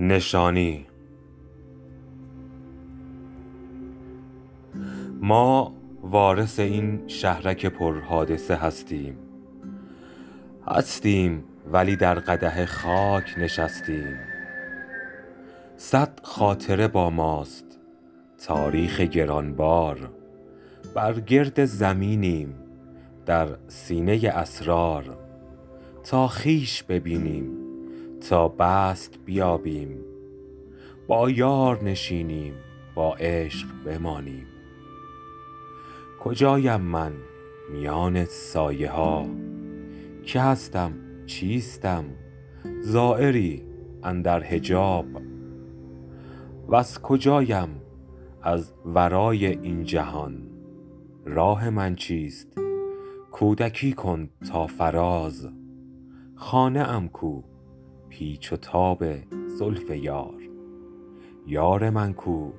نشانی. ما وارث این شهرک پرحادثه هستیم. هستیم ولی در قدح خاک نشستیم. صد خاطره با ماست. تاریخ گرانبار. بر گرد زمینیم. در سینه اسرار. تا خویش ببینیم. تا بست بیابیم. با یار نشینیم با عشق بمانیم. کجایم من میان سایه ها که هستم چیستم؟ زایری اندر حجاب. وز کجایم از ورای این جهان؟ راه من چیست؟ کودکی کن تا فراز. خانه ام کو؟ پیچ و تاب زلف یار. یار من کو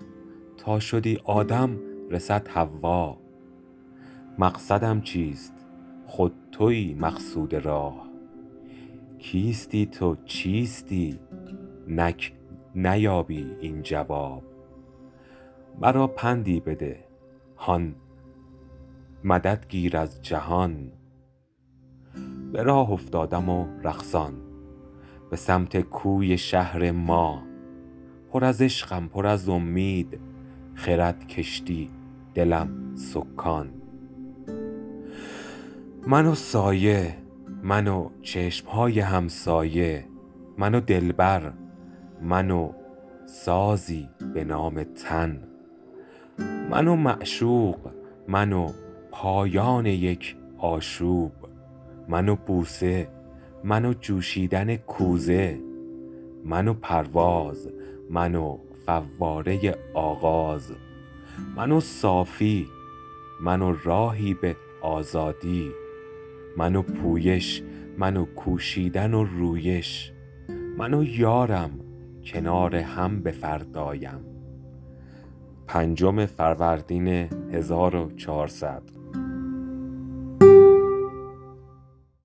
تا شدی آدم رسد حوا. مقصدم چیست؟ خود تویی مقصود راه. کیستی تو چیستی؟ نک نیابی این جواب. مرا پندی بده هان مدد گیر از جهان. به راه افتادم و رقصان. به سمت کوی شهر ما. پر از عشقم پر از امید خرد کشتی دلم سکان. من و سایه من و چشم های همسایه من و دلبر من و سازی به نام تن. من و معشوق من و پایان یک آشوب. من و بوسه من و جوشیدن کوزه من و پرواز من و فواره آغاز من و صافی من و راهی به آزادی من و پویش من و کوشیدن و رویش من و یارم کنار هم بفردایم پنجم فروردین 1400